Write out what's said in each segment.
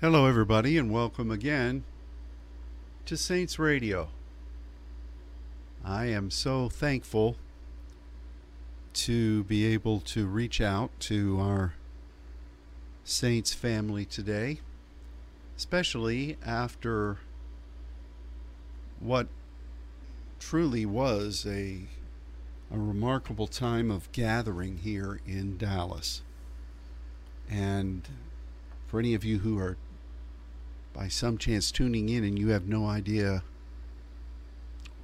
Hello, everybody, and welcome again to Saints Radio. I am so thankful to be able to reach out to our Saints family today, especially after what truly was a, a remarkable time of gathering here in Dallas. And for any of you who are by some chance tuning in and you have no idea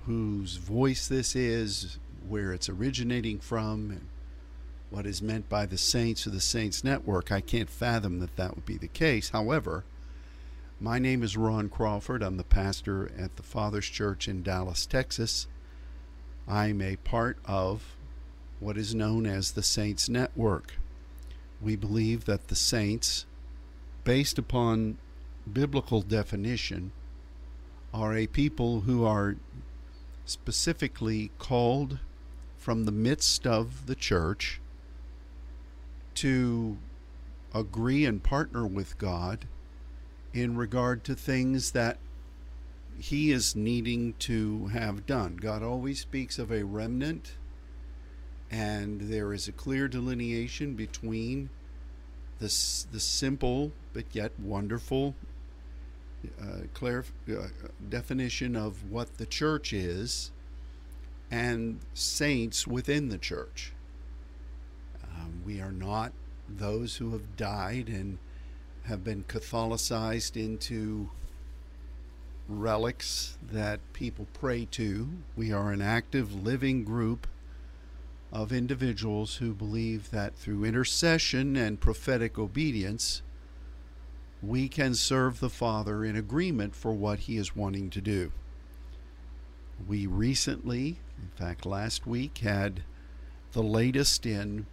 whose voice this is, where it's originating from, and what is meant by the Saints or the Saints Network, I can't fathom that that would be the case. However, my name is Ron Crawford. I'm the pastor at the Father's Church in Dallas, Texas. I'm a part of what is known as the Saints Network. We believe that the saints, based upon biblical definition are a people who are specifically called from the midst of the church to agree and partner with God in regard to things that he is needing to have done. God always speaks of a remnant, and there is a clear delineation between the, the simple but yet wonderful uh, clarif- uh, definition of what the church is and saints within the church. Um, we are not those who have died and have been Catholicized into relics that people pray to. We are an active, living group of individuals who believe that through intercession and prophetic obedience, we can serve the Father in agreement for what He is wanting to do. We recently, in fact, last week, had the latest in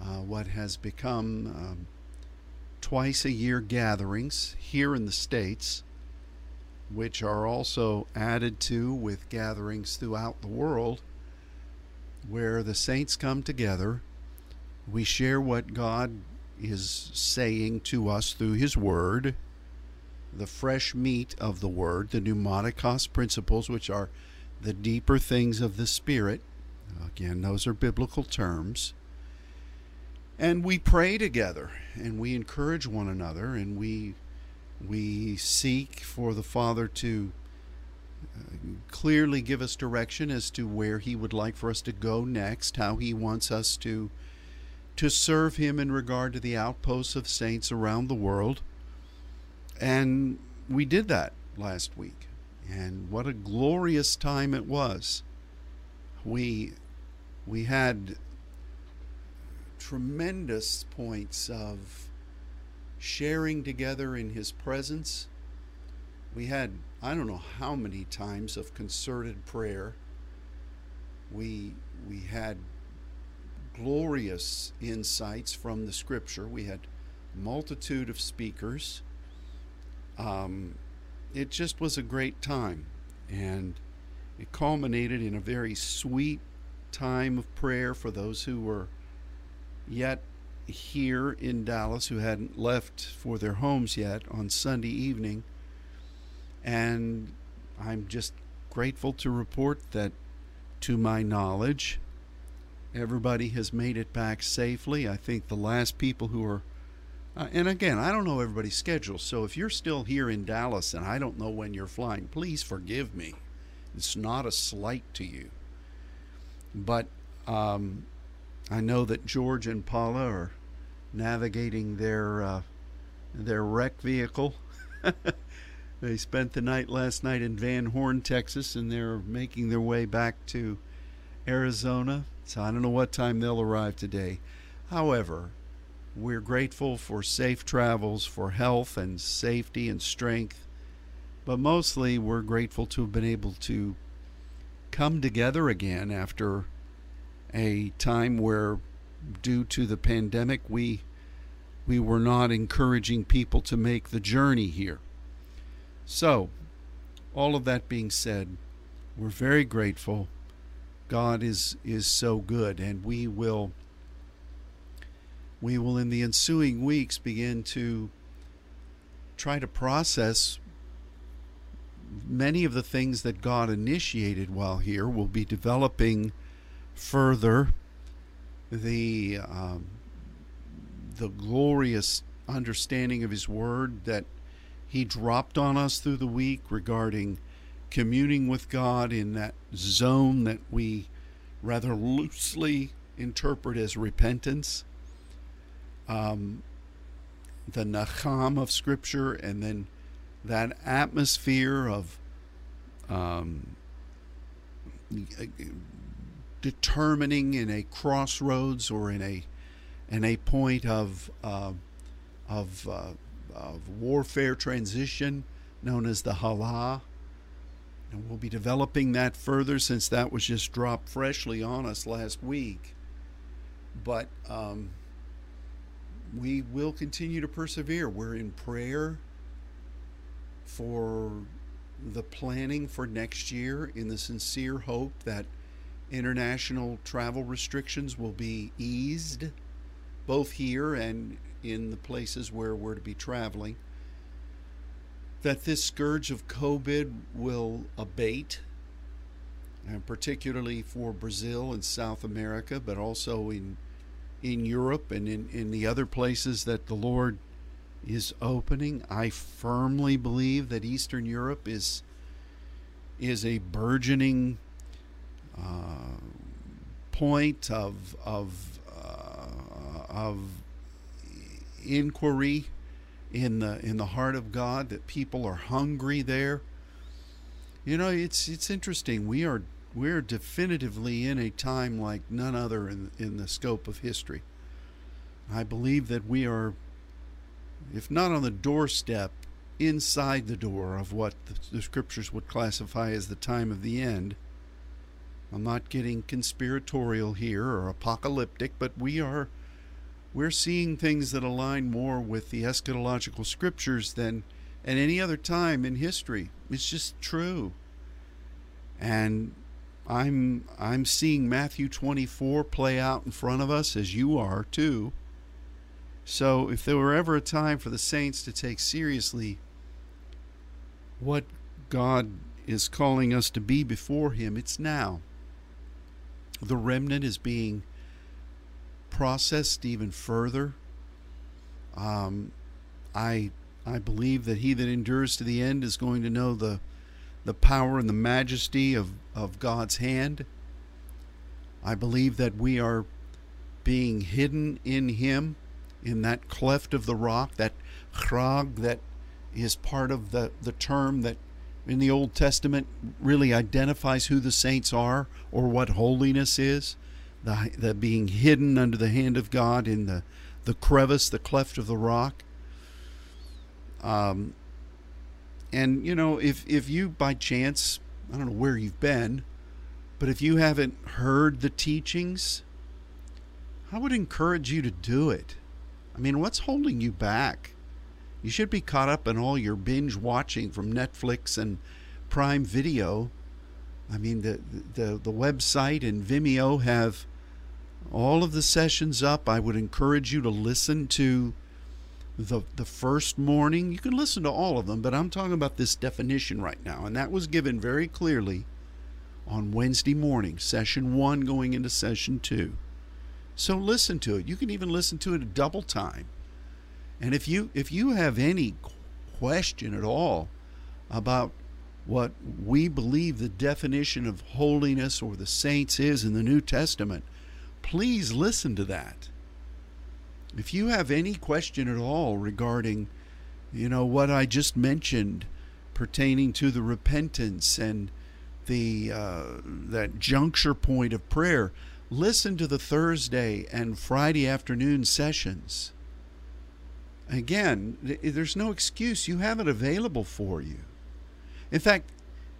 uh, what has become um, twice a year gatherings here in the States, which are also added to with gatherings throughout the world, where the saints come together. We share what God is saying to us through His Word, the fresh meat of the Word, the pneumatikos principles, which are the deeper things of the Spirit. Again, those are biblical terms. And we pray together and we encourage one another and we we seek for the Father to uh, clearly give us direction as to where He would like for us to go next, how He wants us to to serve him in regard to the outposts of saints around the world. And we did that last week. And what a glorious time it was. We we had tremendous points of sharing together in his presence. We had I don't know how many times of concerted prayer. We we had glorious insights from the scripture. We had multitude of speakers. Um, it just was a great time, and it culminated in a very sweet time of prayer for those who were yet here in Dallas who hadn't left for their homes yet on Sunday evening. And I'm just grateful to report that, to my knowledge, Everybody has made it back safely. I think the last people who are, uh, and again, I don't know everybody's schedule. So if you're still here in Dallas and I don't know when you're flying, please forgive me. It's not a slight to you. But um, I know that George and Paula are navigating their uh, their rec vehicle. they spent the night last night in Van Horn, Texas, and they're making their way back to Arizona. So I don't know what time they'll arrive today. However, we're grateful for safe travels, for health and safety and strength. But mostly, we're grateful to have been able to come together again after a time where, due to the pandemic, we we were not encouraging people to make the journey here. So, all of that being said, we're very grateful God is is so good, and we will we will in the ensuing weeks begin to try to process many of the things that God initiated while here. We'll be developing further the um, the glorious understanding of His Word that He dropped on us through the week regarding communing with God in that zone that we rather loosely interpret as repentance. Um, the nacham of Scripture, and then that atmosphere of um, determining in a crossroads or in a in a point of uh, of, uh, of warfare transition known as the Halah. And we'll be developing that further since that was just dropped freshly on us last week. But um, we will continue to persevere. We're in prayer for the planning for next year in the sincere hope that international travel restrictions will be eased, both here and in the places where we're to be traveling. That this scourge of COVID will abate, and particularly for Brazil and South America, but also in in Europe and in, in the other places that the Lord is opening. I firmly believe that Eastern Europe is is a burgeoning uh, point of of uh, of inquiry in the in the heart of God that people are hungry there. You know, it's it's interesting. We are we're definitively in a time like none other in, in the scope of history. I believe that we are, if not on the doorstep, inside the door of what the, the scriptures would classify as the time of the end. I'm not getting conspiratorial here or apocalyptic, but we are we're seeing things that align more with the eschatological scriptures than at any other time in history. It's just true. And I'm I'm seeing Matthew 24 play out in front of us as you are too. So if there were ever a time for the saints to take seriously what God is calling us to be before him, it's now. The remnant is being processed even further. Um, I I believe that he that endures to the end is going to know the the power and the majesty of, of God's hand. I believe that we are being hidden in Him, in that cleft of the rock, that chrag that is part of the, the term that in the Old Testament really identifies who the saints are or what holiness is. The, the being hidden under the hand of God in the, the crevice, the cleft of the rock. Um, and you know, if if you by chance, I don't know where you've been, but if you haven't heard the teachings, I would encourage you to do it. I mean, what's holding you back? You should be caught up in all your binge watching from Netflix and Prime Video. I mean, the the the website and Vimeo have all of the sessions up. I would encourage you to listen to the the first morning. You can listen to all of them, but I'm talking about this definition right now, and that was given very clearly on Wednesday morning, session 1 going into session 2. So listen to it. You can even listen to it a double time. And if you if you have any question at all about what we believe the definition of holiness or the saints is in the New Testament, please listen to that. If you have any question at all regarding, you know, what I just mentioned pertaining to the repentance and the uh, that juncture point of prayer, listen to the Thursday and Friday afternoon sessions. Again, there's no excuse. You have it available for you. In fact,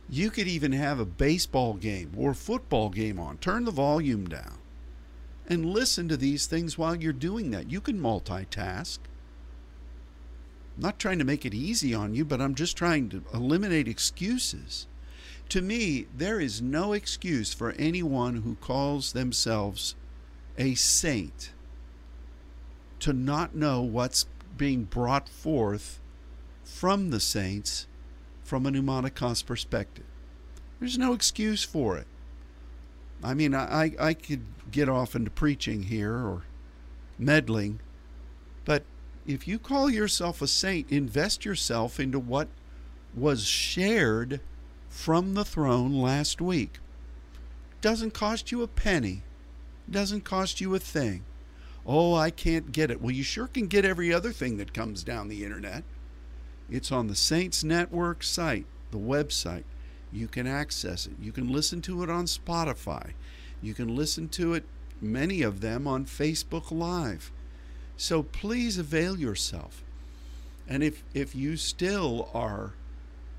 you could even have a baseball game or football game on. Turn the volume down and listen to these things while you're doing that. You can multitask. I'm not trying to make it easy on you, but I'm just trying to eliminate excuses. To me, there is no excuse for anyone who calls themselves a saint to not know what's being brought forth from the saints from a pneumatikos perspective. There's no excuse for it. I mean, I, I could get off into preaching here or meddling, but if you call yourself a saint, invest yourself into what was shared from the throne last week. Doesn't cost you a penny, doesn't cost you a thing. Oh, I can't get it. Well, you sure can get every other thing that comes down the internet. It's on the Saints Network site, the website. You can access it. You can listen to it on Spotify. You can listen to it, many of them, on Facebook Live. So please avail yourself. And if, if you still are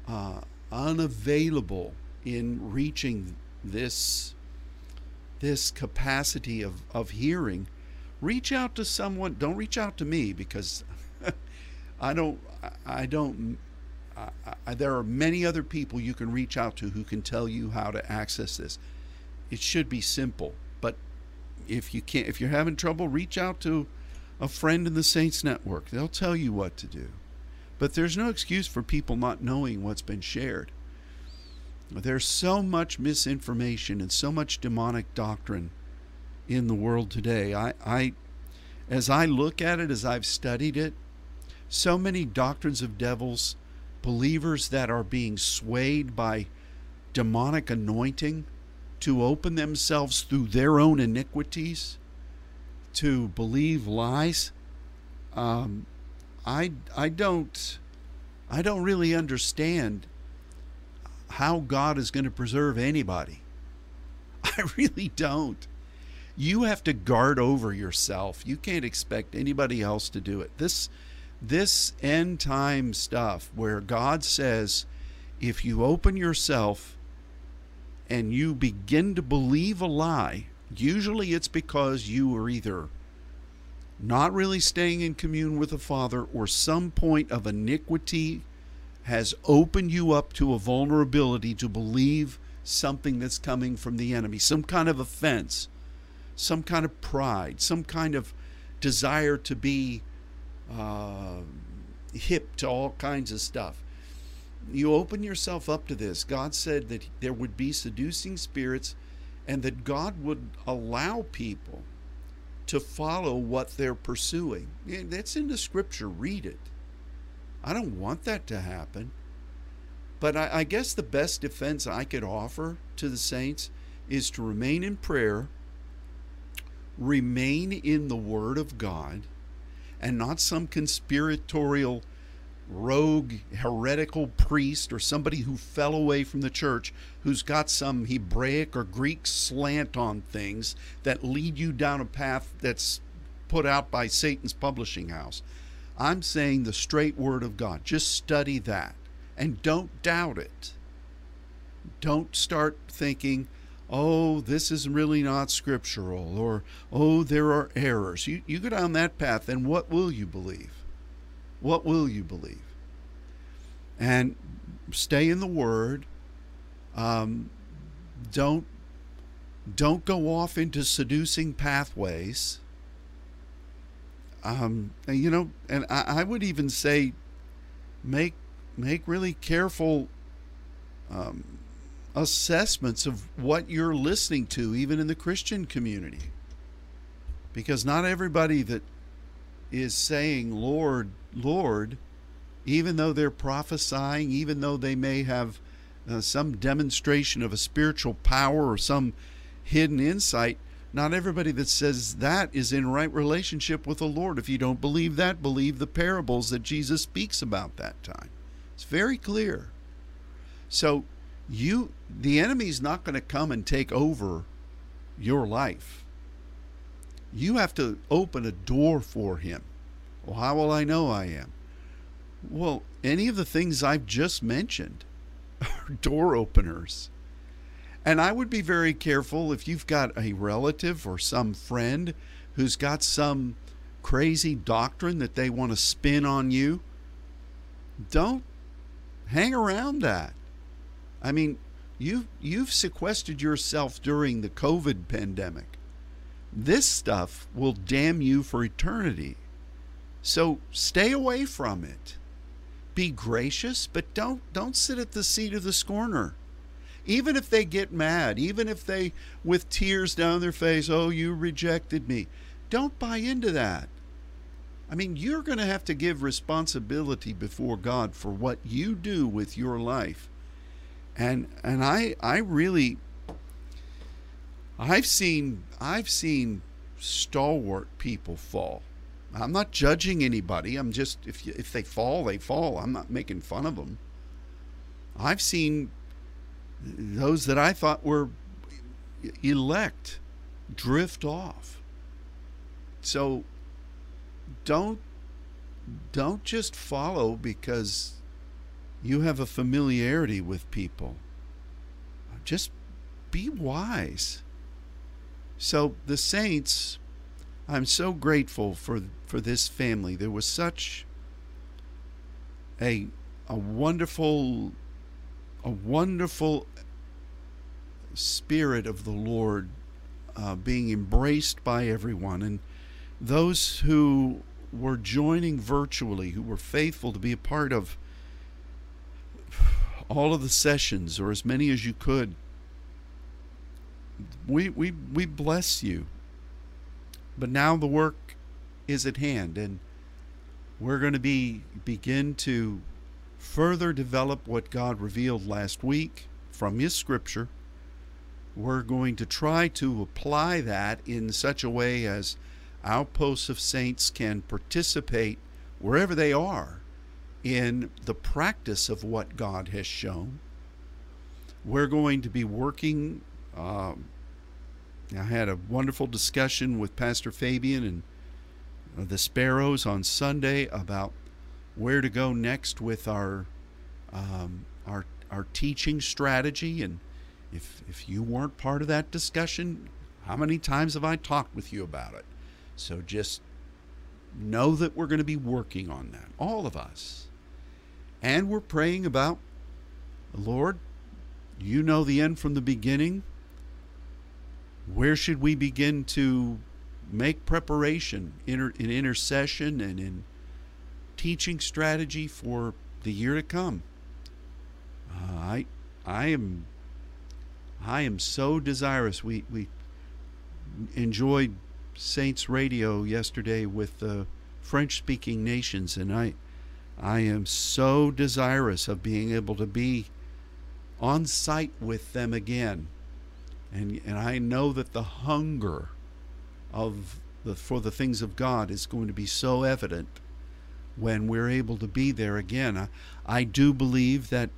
uh, unavailable in reaching this, this capacity of, of hearing, reach out to someone. Don't reach out to me because I don't. I don't. I, I, there are many other people you can reach out to who can tell you how to access this. It should be simple, but if you can't, if you're having trouble, reach out to a friend in the Saints Network. They'll tell you what to do. But there's no excuse for people not knowing what's been shared. There's so much misinformation and so much demonic doctrine in the world today. I, I as I look at it, as I've studied it, so many doctrines of devils, believers that are being swayed by demonic anointing to open themselves through their own iniquities to believe lies. Um, I I don't I don't really understand how God is going to preserve anybody. I really don't. You have to guard over yourself. You can't expect anybody else to do it. This this end time stuff where God says, if you open yourself and you begin to believe a lie, usually it's because you are either not really staying in commune with the Father or some point of iniquity has opened you up to a vulnerability to believe something that's coming from the enemy, some kind of offense, some kind of pride, some kind of desire to be uh, hip to all kinds of stuff. You open yourself up to this. God said that there would be seducing spirits and that God would allow people to follow what they're pursuing. That's in the scripture. Read it. I don't want that to happen. But I, I, guess the best defense I could offer to the saints is to remain in prayer, remain in the Word of God, and not some conspiratorial rogue heretical priest or somebody who fell away from the church who's got some Hebraic or Greek slant on things that lead you down a path that's put out by Satan's publishing house. I'm saying the straight word of God. Just study that and don't doubt it. Don't start thinking, oh, this is really not scriptural, or oh, there are errors. You, you go down that path, and what will you believe? What will you believe? And stay in the Word. Um, don't don't go off into seducing pathways. Um, you know, and I, I would even say, make make really careful um, assessments of what you're listening to, even in the Christian community. Because not everybody that is saying, Lord, Lord, even though they're prophesying, even though they may have uh, some demonstration of a spiritual power or some hidden insight, not everybody that says that is in right relationship with the Lord. If you don't believe that, believe the parables that Jesus speaks about that time. It's very clear. So you the enemy's not going to come and take over your life. You have to open a door for him. Well, how will I know I am? Well, any of the things I've just mentioned are door openers. And I would be very careful if you've got a relative or some friend who's got some crazy doctrine that they want to spin on you. Don't hang around that. I mean, you've you've sequestered yourself during the COVID pandemic. This stuff will damn you for eternity. So stay away from it. be gracious, but don't don't sit at the seat of the scorner. Even if they get mad, even if they with tears down their face, "Oh, you rejected me." Don't buy into that. I mean, you're going to have to give responsibility before God for what you do with your life. And and I I really I've seen I've seen stalwart people fall. I'm not judging anybody. I'm just if you, if they fall, they fall. I'm not making fun of them. I've seen those that I thought were elect drift off. So don't don't just follow because you have a familiarity with people. Just be wise. So the saints I'm so grateful for for this family. There was such a a wonderful a wonderful spirit of the Lord uh, being embraced by everyone, and those who were joining virtually, who were faithful to be a part of all of the sessions or as many as you could. We we we bless you but now the work is at hand, and we're going to be begin to further develop what God revealed last week from His Scripture. We're going to try to apply that in such a way as outposts of saints can participate wherever they are in the practice of what God has shown. We're going to be working um, I had a wonderful discussion with Pastor Fabian and uh, the Sparrows on Sunday about where to go next with our um, our our teaching strategy. And if if you weren't part of that discussion, how many times have I talked with you about it? So just know that we're going to be working on that, all of us. And we're praying about, Lord, you know the end from the beginning where should we begin to make preparation in, in intercession and in teaching strategy for the year to come? Uh, I I am I am so desirous. We we enjoyed Saints Radio yesterday with the French speaking nations and I I am so desirous of being able to be on site with them again and and I know that the hunger of the for the things of God is going to be so evident when we're able to be there again. I, I do believe that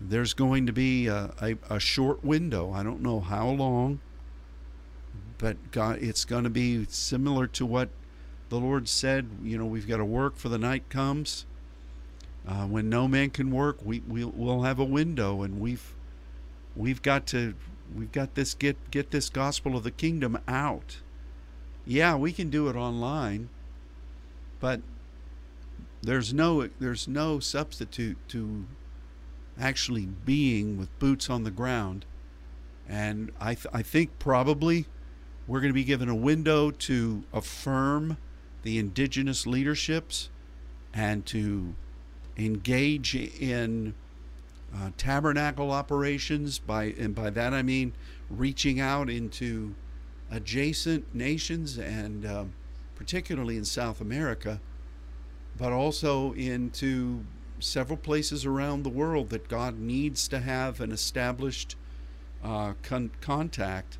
there's going to be a, a, a short window. I don't know how long, but God, it's going to be similar to what the Lord said. You know, we've got to work for the night comes. Uh, when no man can work, we we'll, we'll have a window, and we've we've got to We've got this get get this gospel of the kingdom out. Yeah, we can do it online, but there's no there's no substitute to actually being with boots on the ground. And I th- I think probably we're going to be given a window to affirm the indigenous leaderships and to engage in uh, tabernacle operations by and by that I mean reaching out into adjacent nations and um, particularly in South America, but also into several places around the world that God needs to have an established uh, con- contact.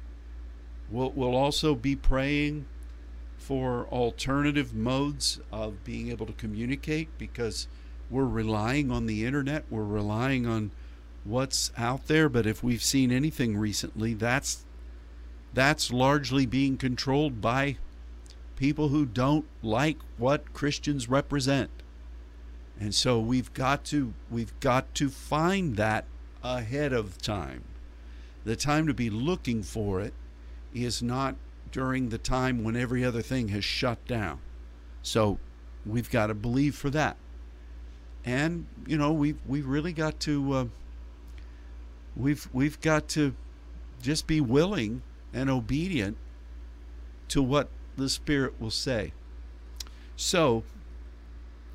We'll, we'll also be praying for alternative modes of being able to communicate because we're relying on the internet, we're relying on what's out there, but if we've seen anything recently, that's that's largely being controlled by people who don't like what Christians represent. And so we've got to we've got to find that ahead of time. The time to be looking for it is not during the time when every other thing has shut down. So we've got to believe for that and you know we've we've really got to uh, we've we've got to just be willing and obedient to what the Spirit will say. So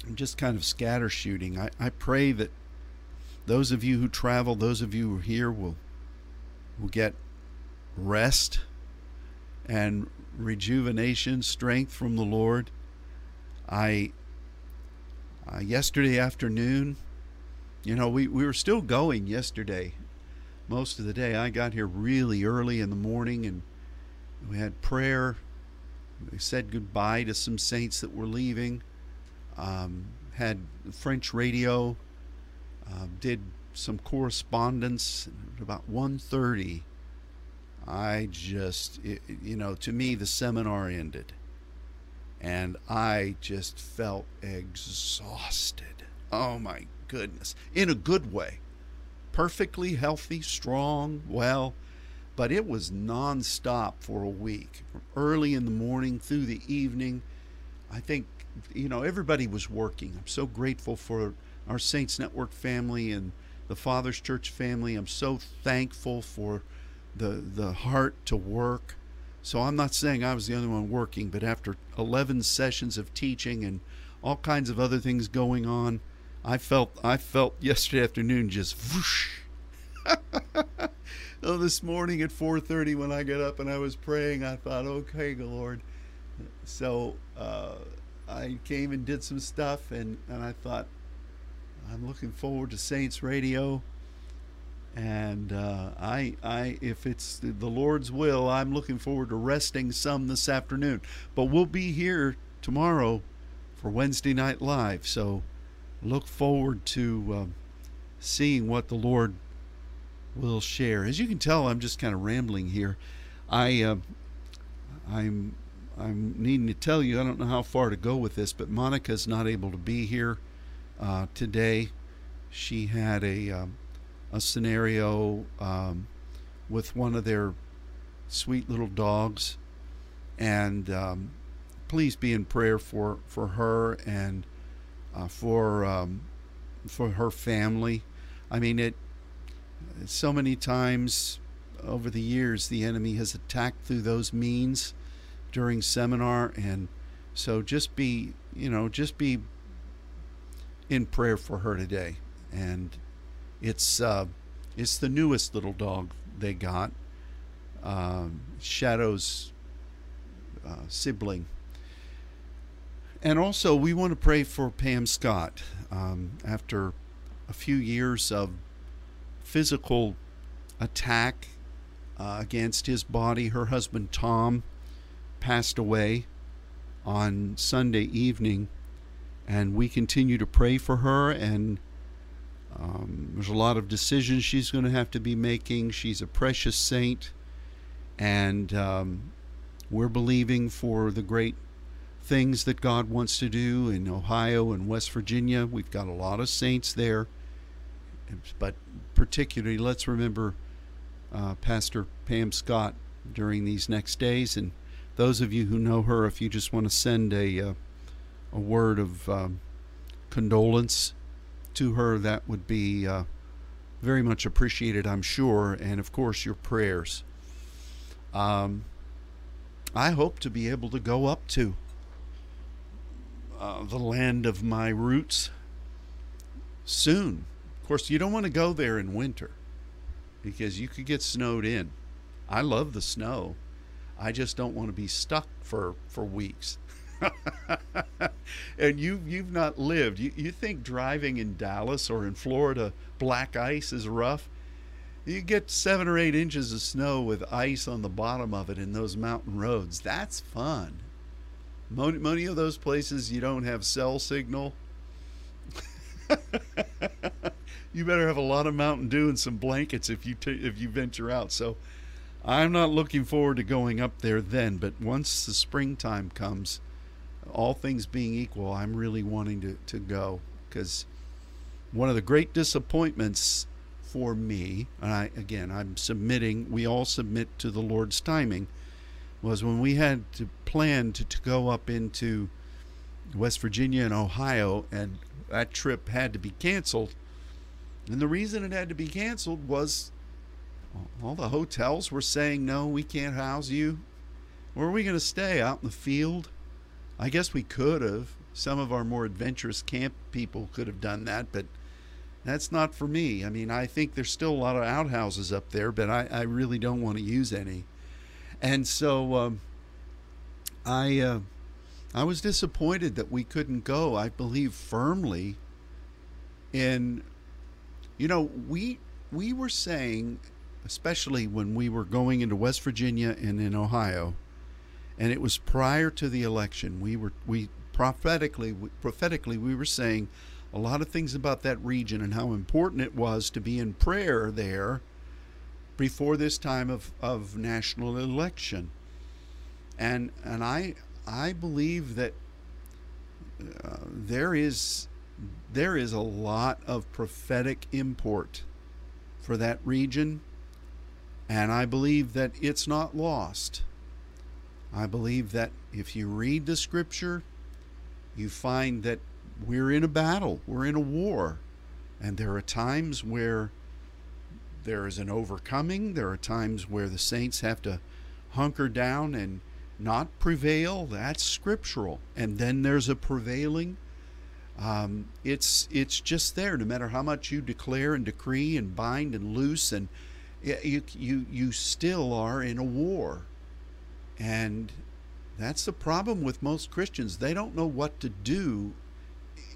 I'm just kind of scatter shooting. I, I pray that those of you who travel, those of you who are here will will get rest and rejuvenation, strength from the Lord. I uh, yesterday afternoon, you know, we, we were still going yesterday most of the day. I got here really early in the morning and we had prayer. We said goodbye to some saints that were leaving. Um, had French radio. Uh, did some correspondence about 1.30 i just it, you know to me the seminar ended. And i just felt exhausted. Oh my goodness. In a good way. Perfectly healthy strong well. But it was nonstop for a week. From early in the morning through the evening i think you know everybody was working. I'm so grateful for our saints network family and the Father's Church family. I'm so thankful for the the heart to work. So I'm not saying I was the only one working, but after 11 sessions of teaching and all kinds of other things going on, I felt I felt yesterday afternoon just whoosh. oh, this morning at 4:30 when I got up and I was praying, I thought, okay, Lord. So uh, I came and did some stuff, and and I thought, I'm looking forward to Saints Radio. And uh, I, I, if it's the Lord's will, I'm looking forward to resting some this afternoon. But we'll be here tomorrow for Wednesday Night Live. So look forward to um, seeing what the Lord will share. As you can tell, I'm just kind of rambling here. I, uh, I'm, I'm needing to tell you. I don't know how far to go with this, but Monica's not able to be here uh, today. She had a um, a scenario um, with one of their sweet little dogs, and um, please be in prayer for for her and uh, for um, for her family. I mean, it so many times over the years the enemy has attacked through those means during seminar, and so just be you know just be in prayer for her today, and it's uh, it's the newest little dog they got, um, Shadow's uh, sibling. And also, we want to pray for Pam Scott um, after a few years of physical attack uh, against his body. Her husband Tom passed away on Sunday evening and we continue to pray for her and um, there's a lot of decisions she's going to have to be making. She's a precious saint. And um, we're believing for the great things that god wants to do in ohio and west virginia. We've got a lot of saints there. But particularly let's remember uh, pastor pam scott during these next days. And those of you who know her if you just want to send a uh, a word of um, condolence to her, that would be uh, very much appreciated, I'm sure. And of course, your prayers. Um, I hope to be able to go up to uh, the land of my roots soon. Of course, you don't want to go there in winter because you could get snowed in. I love the snow. I just don't want to be stuck for, for weeks. and you you've not lived. You you think driving in Dallas or in Florida black ice is rough? You get seven or eight inches of snow with ice on the bottom of it in those mountain roads. That's fun. Many of those places you don't have cell signal. you better have a lot of Mountain Dew and some blankets if you t- if you venture out. So, I'm not looking forward to going up there then. But once the springtime comes, all things being equal, I'm really wanting to, to go because one of the great disappointments for me, and I again I'm submitting, we all submit to the Lord's timing, was when we had to plan to, to go up into West Virginia and Ohio, and that trip had to be canceled. And the reason it had to be canceled was all the hotels were saying, no, we can't house you. Where are we going to stay? Out in the field? I guess we could have. Some of our more adventurous camp people could have done that, but that's not for me. I mean, I think there's still a lot of outhouses up there, but I, I really don't want to use any. And so um, I uh, I was disappointed that we couldn't go. I believe firmly in you know we we were saying especially when we were going into West Virginia and in Ohio and it was prior to the election we were we prophetically prophetically we were saying a lot of things about that region and how important it was to be in prayer there before this time of, of national election. And and I I believe that uh, there is there is a lot of prophetic import for that region and I believe that it's not lost. I believe that if you read the scripture, you find that we're in a battle, we're in a war, and there are times where there is an overcoming, there are times where the saints have to hunker down and not prevail. That's scriptural. And then there's a prevailing. Um, it's it's just there. No matter how much you declare and decree and bind and loose, and you you you still are in a war. And that's the problem with most Christians. They don't know what to do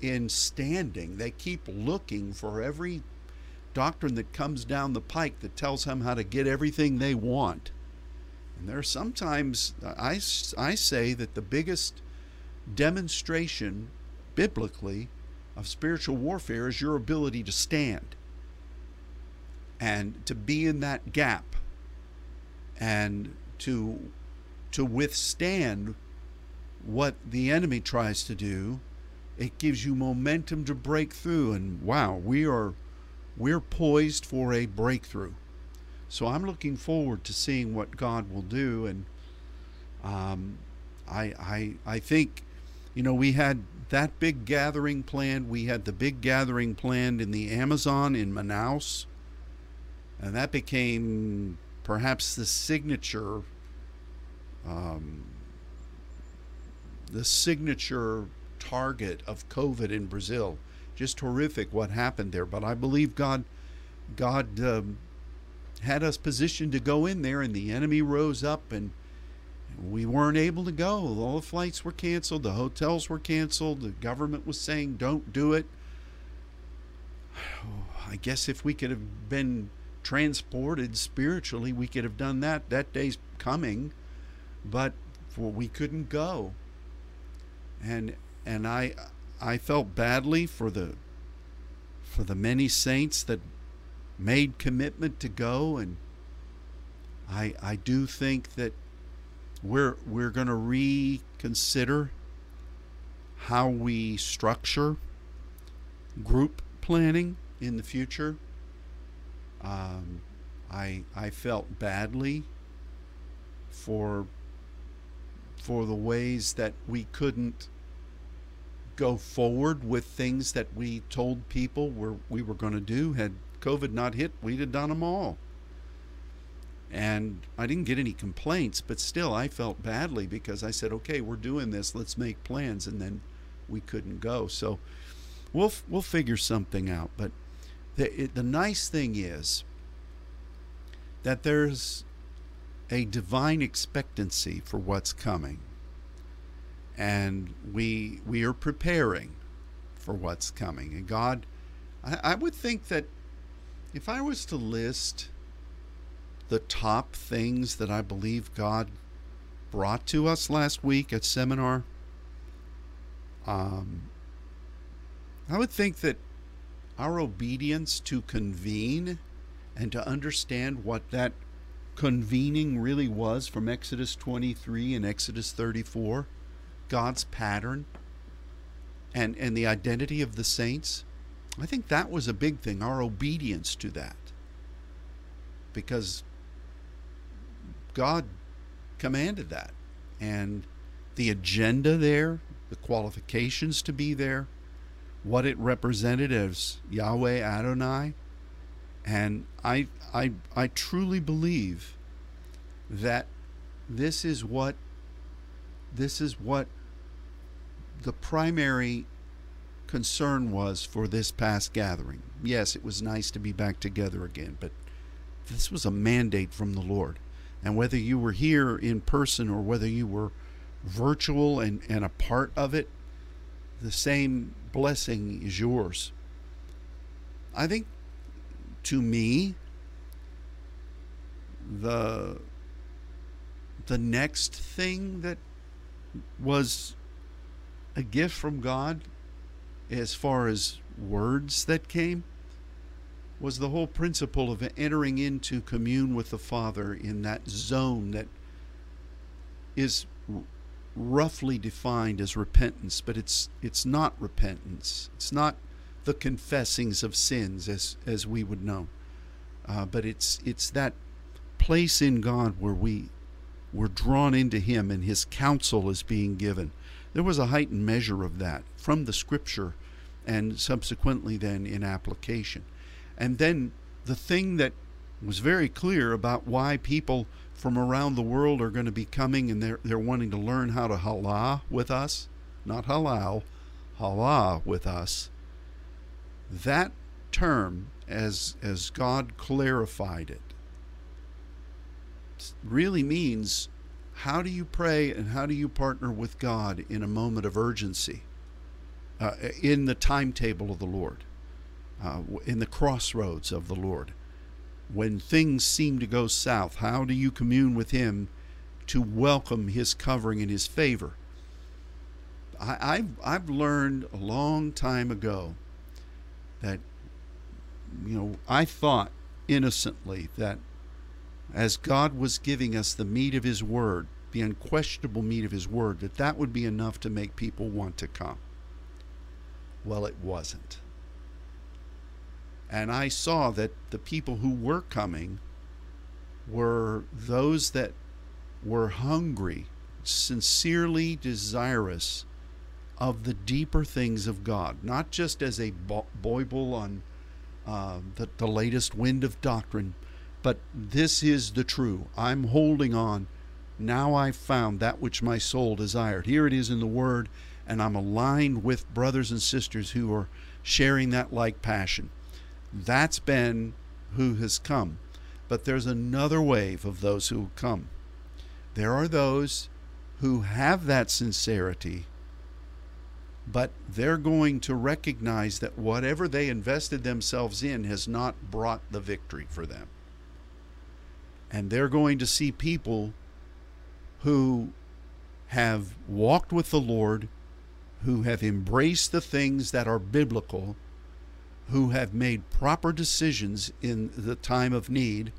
in standing. They keep looking for every doctrine that comes down the pike that tells them how to get everything they want. And there are sometimes, I, I say that the biggest demonstration biblically of spiritual warfare is your ability to stand and to be in that gap and to to withstand what the enemy tries to do it gives you momentum to break through. And wow we are we're poised for a breakthrough. So i'm looking forward to seeing what god will do. And um, I, I i think you know we had that big gathering planned. We had the big gathering planned in the amazon in manaus. And that became perhaps the signature um, the signature target of COVID in Brazil. Just horrific what happened there. But I believe God, God um, had us positioned to go in there, and the enemy rose up, and we weren't able to go. All the flights were canceled, the hotels were canceled, the government was saying, "Don't do it." I guess if we could have been transported spiritually, we could have done that. That day's coming, but we couldn't go. And and I I felt badly for the for the many saints that made commitment to go and I I do think that we're we're going to reconsider how we structure group planning in the future. Um, I I felt badly for for the ways that we couldn't go forward with things that we told people were, we were going to do. Had COVID not hit, we'd have done them all. And I didn't get any complaints, but still, I felt badly because I said, "Okay, we're doing this. Let's make plans." And then we couldn't go. So we'll we'll figure something out. But the it, the nice thing is that there's a divine expectancy for what's coming and we we are preparing for what's coming. And God, I, I would think that if I was to list the top things that I believe God brought to us last week at seminar, um, I would think that our obedience to convene and to understand what that convening really was from Exodus 23 and Exodus 34 God's pattern and and the identity of the saints, I think that was a big thing, our obedience to that. Because God commanded that. And the agenda there, the qualifications to be there, what it represented as Yahweh Adonai. And I I I truly believe that this is what this is what the primary concern was for this past gathering. Yes, it was nice to be back together again, but this was a mandate from the Lord. And whether you were here in person or whether you were virtual and, and a part of it, the same blessing is yours. I think to me, the the next thing that was a gift from God as far as words that came was the whole principle of entering into commune with the Father in that zone that is roughly defined as repentance, but it's it's not repentance. It's not the confessings of sins as as we would know, uh, but it's it's that place in God where we we're drawn into Him and His counsel is being given. There was a heightened measure of that from the Scripture, and subsequently then in application. And then the thing that was very clear about why people from around the world are going to be coming and they're, they're wanting to learn how to halal with us, not halal, halal with us. That term, as, as God clarified it, really means how do you pray and how do you partner with God in a moment of urgency, uh, in the timetable of the Lord, uh, in the crossroads of the Lord? when things seem to go south? How do you commune with Him to welcome His covering and His favor? I, have I've learned a long time ago that, you know, I thought innocently that as God was giving us the meat of His Word, the unquestionable meat of His Word, that that would be enough to make people want to come. Well, it wasn't. And I saw that the people who were coming were those that were hungry, sincerely desirous of the deeper things of God, not just as a Bible on uh, the, the latest wind of doctrine, but this is the true. I'm holding on. Now I've found that which my soul desired. Here it is in the Word, and I'm aligned with brothers and sisters who are sharing that like passion. That's been who has come. But there's another wave of those who come. There are those who have that sincerity, but they're going to recognize that whatever they invested themselves in has not brought the victory for them. And they're going to see people who have walked with the Lord, who have embraced the things that are biblical who have made proper decisions in the time of need,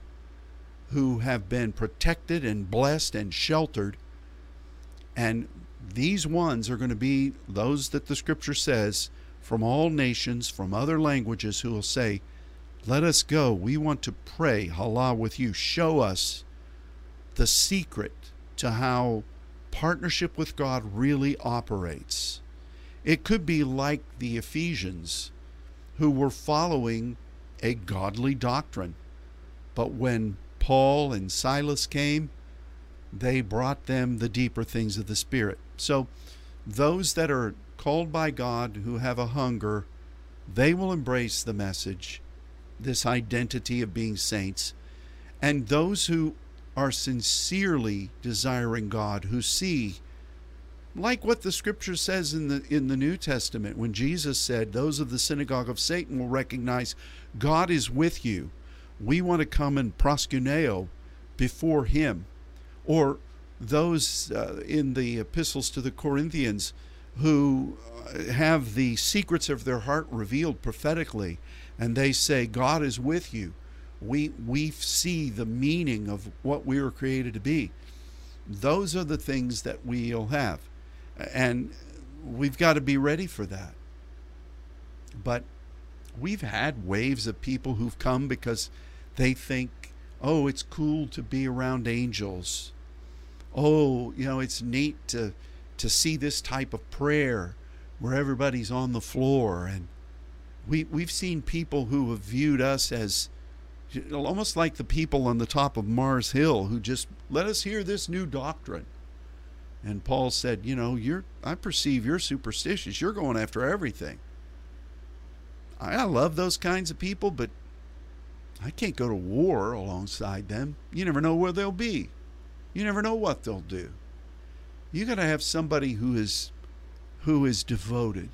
who have been protected and blessed and sheltered. And these ones are going to be those that the scripture says from all nations, from other languages, who will say, Let us go. We want to pray, Allah, with you. Show us the secret to how partnership with God really operates. It could be like the Ephesians who were following a godly doctrine. But when Paul and Silas came, they brought them the deeper things of the Spirit. So, those that are called by God who have a hunger, they will embrace the message, this identity of being saints. And those who are sincerely desiring God, who see like what the scripture says in the in the New Testament when Jesus said those of the synagogue of Satan will recognize God is with you. We want to come and proskuneo before him or those uh, in the epistles to the Corinthians who uh, have the secrets of their heart revealed prophetically and they say God is with you. We we see the meaning of what we were created to be. Those are the things that we'll have and we've got to be ready for that. But we've had waves of people who've come because they think, oh, it's cool to be around angels. Oh, you know, it's neat to to see this type of prayer where everybody's on the floor and we we've seen people who have viewed us as almost like the people on the top of Mars Hill who just let us hear this new doctrine And Paul said, You know, you're, I perceive you're superstitious. You're going after everything. I, I love those kinds of people, but I can't go to war alongside them. You never know where they'll be. You never know what they'll do. You got to have somebody who is who is devoted.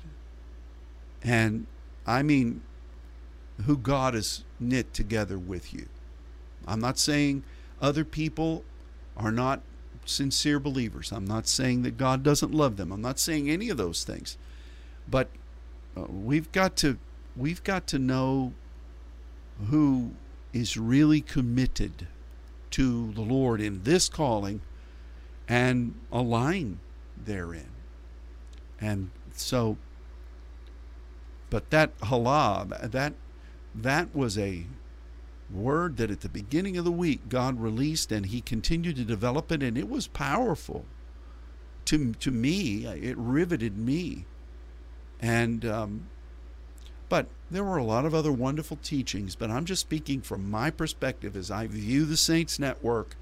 And I mean who God has knit together with you. I'm not saying other people are not sincere believers. I'm not saying that God doesn't love them. I'm not saying any of those things. But uh, we've got to we've got to know who is really committed to the Lord in this calling and align therein. And so but that halab that that was a word that at the beginning of the week God released and he continued to develop it and it was powerful to to me. It riveted me. And um, but there were a lot of other wonderful teachings but I'm just speaking from my perspective as I view the Saints Network.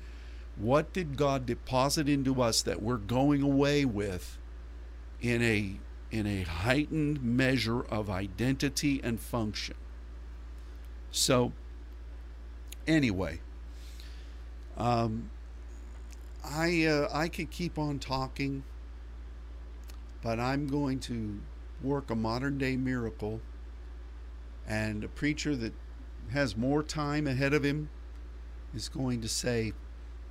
What did God deposit into us that we're going away with in a in a heightened measure of identity and function. So anyway, um, I uh, I could keep on talking, but I'm going to work a modern day miracle, and a preacher that has more time ahead of him is going to say,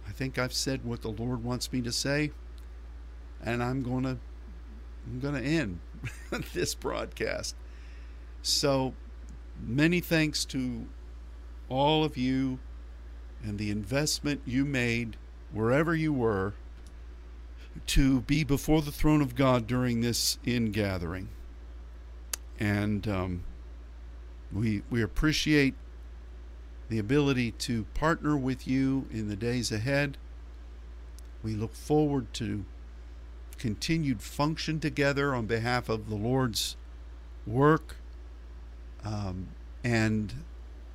"I think I've said what the Lord wants me to say," and I'm going to I'm going to end this broadcast. So many thanks to all of you and the investment you made wherever you were to be before the throne of God during this ingathering. And um, we, we appreciate the ability to partner with you in the days ahead. We look forward to continued function together on behalf of the Lord's work. Um, and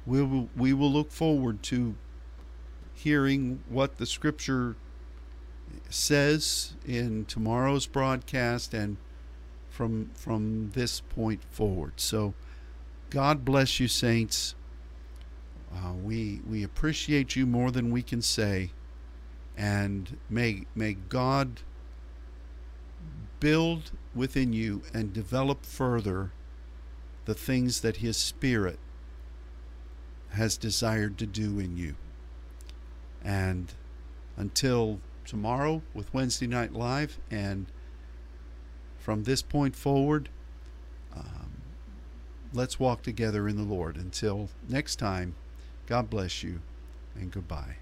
we will, we will look forward to hearing what the scripture says in tomorrow's broadcast and from from this point forward. So God bless you saints. Uh, we we appreciate you more than we can say and may may God build within you and develop further the things that his spirit has desired to do in you. And until tomorrow with Wednesday Night Live, and from this point forward, um, let's walk together in the Lord. Until next time, God bless you and goodbye.